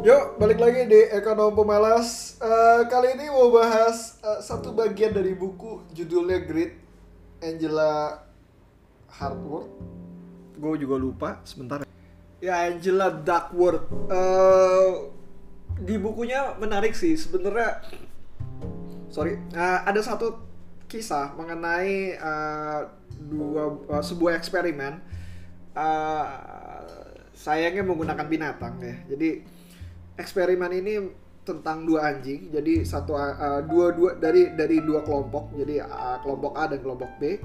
Yuk, balik lagi di Ekonom Pemalas. Eh, kali ini mau bahas eh, satu bagian dari buku judulnya Grit, Angela Hartworth. Gue juga lupa, sebentar. Ya, Angela Duckworth. Eh, di bukunya menarik sih, sebenarnya. Sorry, eh, ada satu kisah mengenai eh, dua eh, sebuah eksperimen. Eh, sayangnya menggunakan binatang ya. Jadi eksperimen ini tentang dua anjing. Jadi satu uh, dua dua dari dari dua kelompok. Jadi uh, kelompok A dan kelompok B.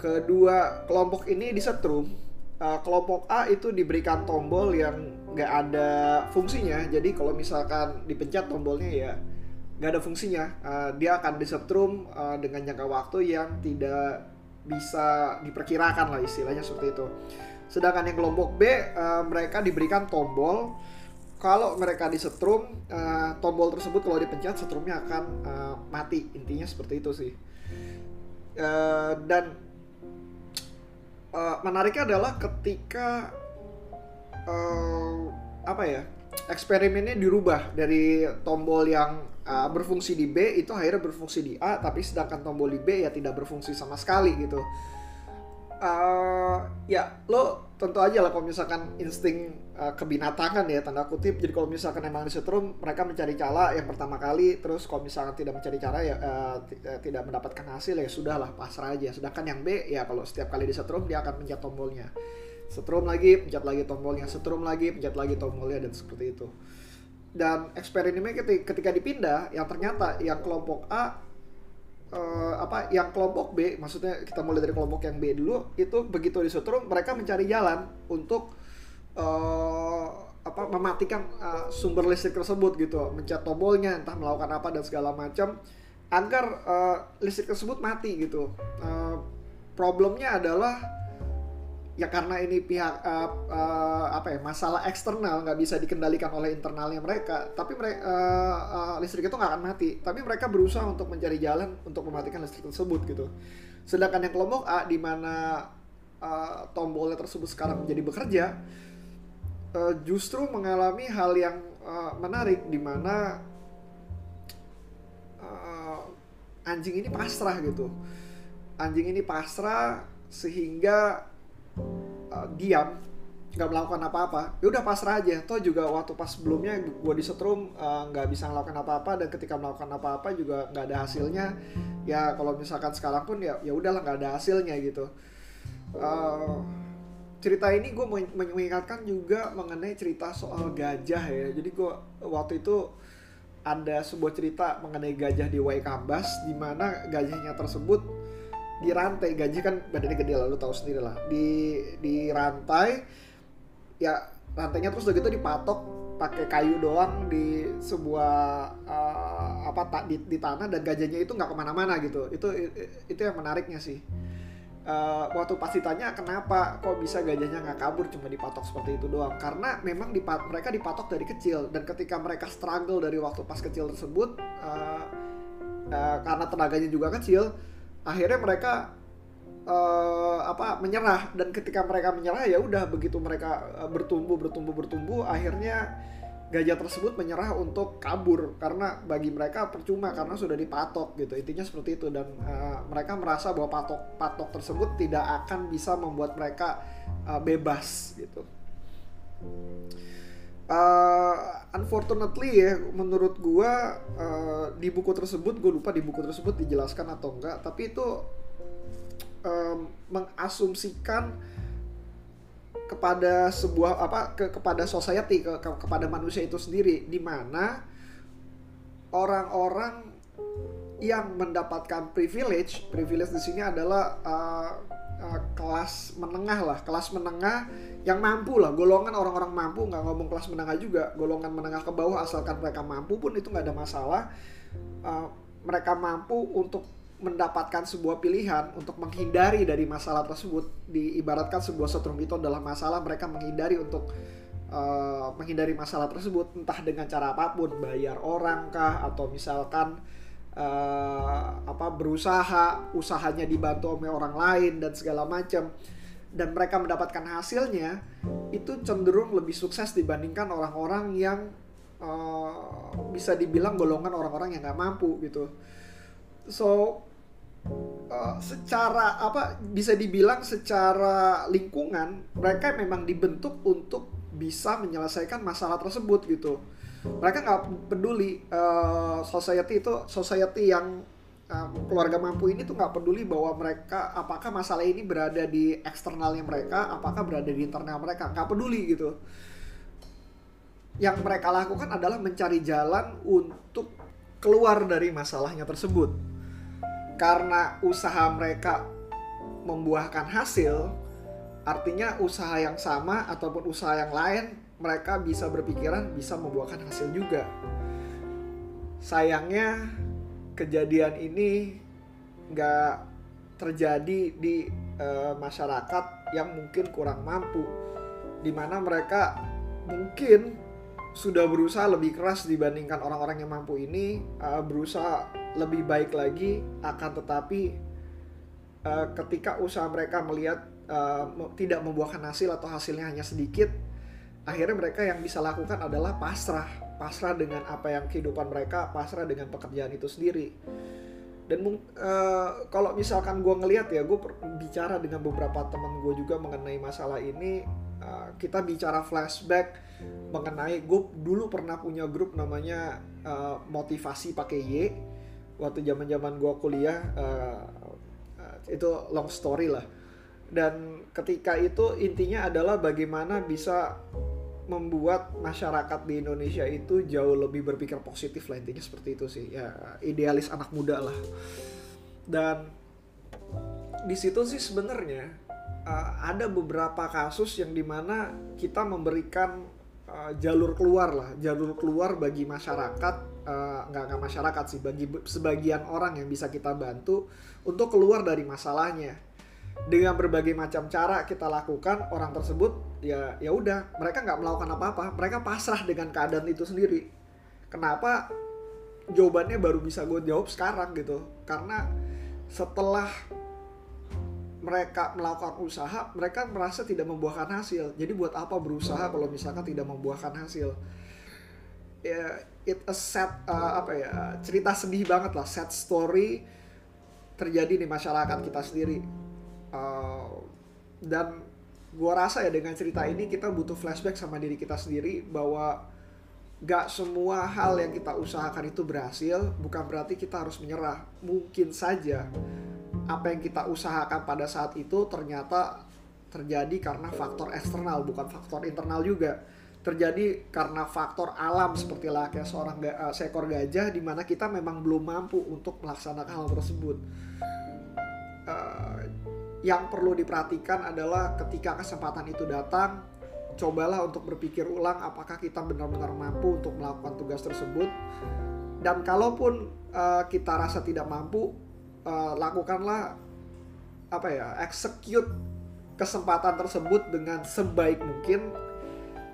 Kedua kelompok ini disetrum. Uh, kelompok A itu diberikan tombol yang nggak ada fungsinya. Jadi kalau misalkan dipencet tombolnya ya nggak ada fungsinya. Uh, dia akan disetrum uh, dengan jangka waktu yang tidak bisa diperkirakan lah istilahnya seperti itu. Sedangkan yang kelompok B uh, mereka diberikan tombol kalau mereka disetrum uh, tombol tersebut kalau dipencet setrumnya akan uh, mati. Intinya seperti itu sih. Uh, dan uh, menariknya adalah ketika uh, apa ya eksperimennya dirubah dari tombol yang uh, berfungsi di B itu akhirnya berfungsi di A tapi sedangkan tombol di B ya tidak berfungsi sama sekali gitu. Uh, ya lo tentu aja lah kalau misalkan insting uh, kebinatangan ya tanda kutip. Jadi kalau misalkan emang disetrum mereka mencari cara yang pertama kali. Terus kalau misalkan tidak mencari cara ya uh, tidak mendapatkan hasil ya sudahlah pasrah aja. Sedangkan yang B ya kalau setiap kali disetrum dia akan pencet tombolnya. Setrum lagi pencet lagi tombolnya. Setrum lagi pencet lagi tombolnya dan seperti itu. Dan eksperimennya ketika dipindah yang ternyata yang kelompok A uh, apa yang kelompok B maksudnya kita mulai dari kelompok yang B dulu itu begitu disetrum mereka mencari jalan untuk uh, apa mematikan uh, sumber listrik tersebut gitu. Mencet tombolnya entah melakukan apa dan segala macam agar uh, listrik tersebut mati gitu. Uh, problemnya adalah ya karena ini pihak uh, uh, apa ya masalah eksternal nggak bisa dikendalikan oleh internalnya mereka. Tapi mereka uh, uh, listrik itu nggak akan mati. Tapi mereka berusaha untuk mencari jalan untuk mematikan listrik tersebut gitu. Sedangkan yang kelompok A di mana uh, tombolnya tersebut sekarang menjadi bekerja uh, justru mengalami hal yang uh, menarik di mana uh, anjing ini pasrah gitu. Anjing ini pasrah sehingga uh, diam nggak melakukan apa-apa ya udah pasrah aja. Toh juga waktu pas sebelumnya gue disetrum nggak uh, bisa melakukan apa-apa dan ketika melakukan apa-apa juga nggak ada hasilnya. Ya kalau misalkan sekarang pun ya ya udahlah nggak ada hasilnya gitu. Uh, cerita ini gue mengingatkan juga mengenai cerita soal gajah ya. Jadi gue waktu itu ada sebuah cerita mengenai gajah di Waikambas di mana gajahnya tersebut di rantai gaji kan badannya gede lah lu tahu sendiri lah. Di di rantai ya rantainya terus udah gitu dipatok pakai kayu doang di sebuah uh, apa tak di, di tanah dan gajahnya itu nggak ke mana-mana gitu. Itu itu yang menariknya sih. Uh, waktu pas ditanya kenapa kok bisa gajahnya nggak kabur cuma dipatok seperti itu doang? Karena memang dipat mereka dipatok dari kecil dan ketika mereka struggle dari waktu pas kecil tersebut uh, uh, karena tenaganya juga kecil akhirnya mereka uh, apa menyerah. Dan ketika mereka menyerah ya udah begitu mereka uh, bertumbuh bertumbuh bertumbuh akhirnya gajah tersebut menyerah untuk kabur. Karena bagi mereka percuma karena sudah dipatok gitu. Intinya seperti itu. Dan uh, mereka merasa bahwa patok patok tersebut tidak akan bisa membuat mereka uh, bebas gitu. Uh, unfortunately ya menurut gua uh, di buku tersebut gue lupa di buku tersebut dijelaskan atau enggak tapi itu um, mengasumsikan kepada sebuah apa ke kepada society ke, ke kepada manusia itu sendiri di mana orang-orang yang mendapatkan privilege privilege di sini adalah uh, uh, kelas menengah lah kelas menengah yang mampu lah golongan orang-orang mampu nggak ngomong kelas menengah juga golongan menengah ke bawah asalkan mereka mampu pun itu nggak ada masalah. Uh, mereka mampu untuk mendapatkan sebuah pilihan untuk menghindari dari masalah tersebut. Diibaratkan sebuah setrum itu adalah masalah mereka menghindari untuk uh, menghindari masalah tersebut entah dengan cara apa pun bayar orang kah atau misalkan uh, apa berusaha usahanya dibantu oleh orang lain dan segala macam dan mereka mendapatkan hasilnya itu cenderung lebih sukses dibandingkan orang-orang yang uh, bisa dibilang golongan orang-orang yang nggak mampu gitu. So uh, secara apa bisa dibilang secara lingkungan mereka memang dibentuk untuk bisa menyelesaikan masalah tersebut gitu. Mereka nggak peduli uh, society itu society yang uh, keluarga mampu ini tuh nggak peduli bahwa mereka apakah masalah ini berada di eksternalnya mereka apakah berada di internal mereka. Nggak peduli gitu. Yang mereka lakukan adalah mencari jalan untuk keluar dari masalahnya tersebut. Karena usaha mereka membuahkan hasil artinya usaha yang sama ataupun usaha yang lain mereka bisa berpikiran bisa membuahkan hasil juga. Sayangnya kejadian ini nggak terjadi di uh, masyarakat yang mungkin kurang mampu, di mana mereka mungkin sudah berusaha lebih keras dibandingkan orang-orang yang mampu ini, uh, berusaha lebih baik lagi, akan tetapi uh, ketika usaha mereka melihat uh, tidak membuahkan hasil atau hasilnya hanya sedikit, akhirnya mereka yang bisa lakukan adalah pasrah pasrah dengan apa yang kehidupan mereka pasrah dengan pekerjaan itu sendiri. Dan uh, kalau misalkan gue ngelihat ya gue bicara dengan beberapa teman gue juga mengenai masalah ini uh, kita bicara flashback mengenai gue dulu pernah punya grup namanya uh, motivasi pakai Y. Waktu zaman zaman gue kuliah uh, uh, itu long story lah. Dan ketika itu intinya adalah bagaimana bisa membuat masyarakat di Indonesia itu jauh lebih berpikir positif lah intinya seperti itu sih. Ya idealis anak muda lah. Dan di situ sih sebenarnya uh, ada beberapa kasus yang di mana kita memberikan uh, jalur keluar lah jalur keluar bagi masyarakat uh, nggak nggak masyarakat sih bagi sebagian orang yang bisa kita bantu untuk keluar dari masalahnya. Dengan berbagai macam cara kita lakukan orang tersebut ya ya udah mereka nggak melakukan apa-apa. Mereka pasrah dengan keadaan itu sendiri. Kenapa jawabannya baru bisa gue jawab sekarang gitu? Karena setelah mereka melakukan usaha mereka merasa tidak membuahkan hasil. Jadi buat apa berusaha kalau misalkan tidak membuahkan hasil? Ya it a sad uh, apa ya cerita sedih banget lah. Sad story terjadi di masyarakat kita sendiri. Uh, dan gua rasa ya dengan cerita ini kita butuh flashback sama diri kita sendiri bahwa gak semua hal yang kita usahakan itu berhasil bukan berarti kita harus menyerah. Mungkin saja apa yang kita usahakan pada saat itu ternyata terjadi karena faktor eksternal bukan faktor internal juga. Terjadi karena faktor alam seperti lah kayak seorang ga, uh, seekor gajah di mana kita memang belum mampu untuk melaksanakan hal tersebut yang perlu diperhatikan adalah ketika kesempatan itu datang, cobalah untuk berpikir ulang apakah kita benar-benar mampu untuk melakukan tugas tersebut. Dan kalaupun uh, kita rasa tidak mampu, uh, lakukanlah apa ya, execute kesempatan tersebut dengan sebaik mungkin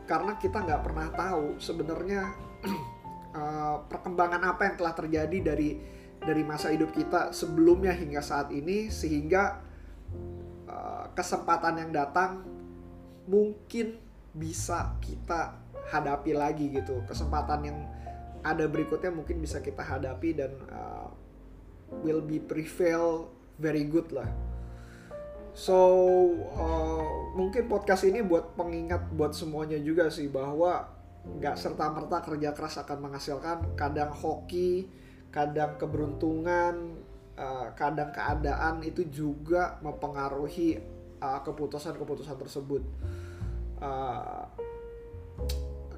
karena kita nggak pernah tahu sebenarnya uh, perkembangan apa yang telah terjadi dari dari masa hidup kita sebelumnya hingga saat ini sehingga kesempatan yang datang mungkin bisa kita hadapi lagi gitu. Kesempatan yang ada berikutnya mungkin bisa kita hadapi dan uh, will be prevail very good lah. So uh, mungkin podcast ini buat pengingat buat semuanya juga sih bahwa nggak serta merta kerja keras akan menghasilkan. Kadang hoki kadang keberuntungan uh, kadang keadaan itu juga mempengaruhi Uh, keputusan-keputusan uh, tersebut. Uh,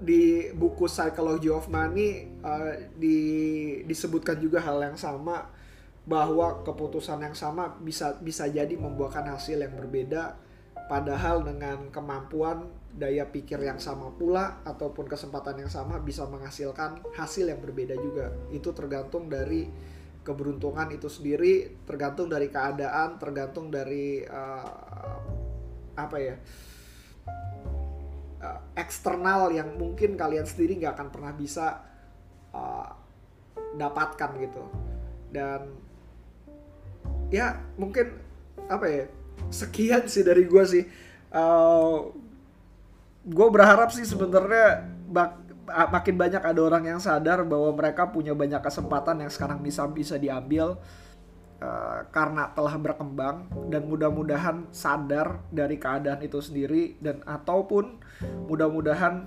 di buku Psychology of Money uh, di, disebutkan juga hal yang sama bahwa keputusan yang sama bisa bisa jadi membuahkan hasil yang berbeda padahal dengan kemampuan daya pikir yang sama pula ataupun kesempatan yang sama bisa menghasilkan hasil yang berbeda juga itu tergantung dari keberuntungan itu sendiri tergantung dari keadaan tergantung dari uh, apa ya uh, eksternal yang mungkin kalian sendiri nggak akan pernah bisa uh, dapatkan gitu. Dan ya mungkin apa ya sekian sih dari gue sih. Uh, gue berharap sih sebenarnya bak makin banyak ada orang yang sadar bahwa mereka punya banyak kesempatan yang sekarang bisa bisa diambil uh, karena telah berkembang dan mudah-mudahan sadar dari keadaan itu sendiri dan ataupun mudah-mudahan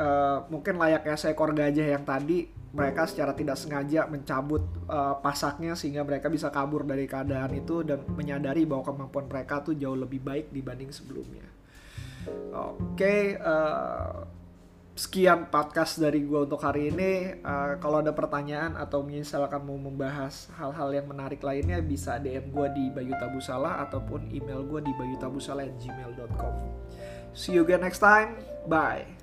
uh, mungkin layaknya seekor gajah yang tadi mereka secara tidak sengaja mencabut uh, pasaknya sehingga mereka bisa kabur dari keadaan itu dan menyadari bahwa kemampuan mereka tuh jauh lebih baik dibanding sebelumnya. Oke, okay, uh, sekian podcast dari gue untuk hari ini. Uh, kalau ada pertanyaan atau misalkan mau membahas hal-hal yang menarik lainnya bisa DM gue di Bayu Tabusala ataupun email gue di bayutabusala@gmail.com. See you again next time. Bye.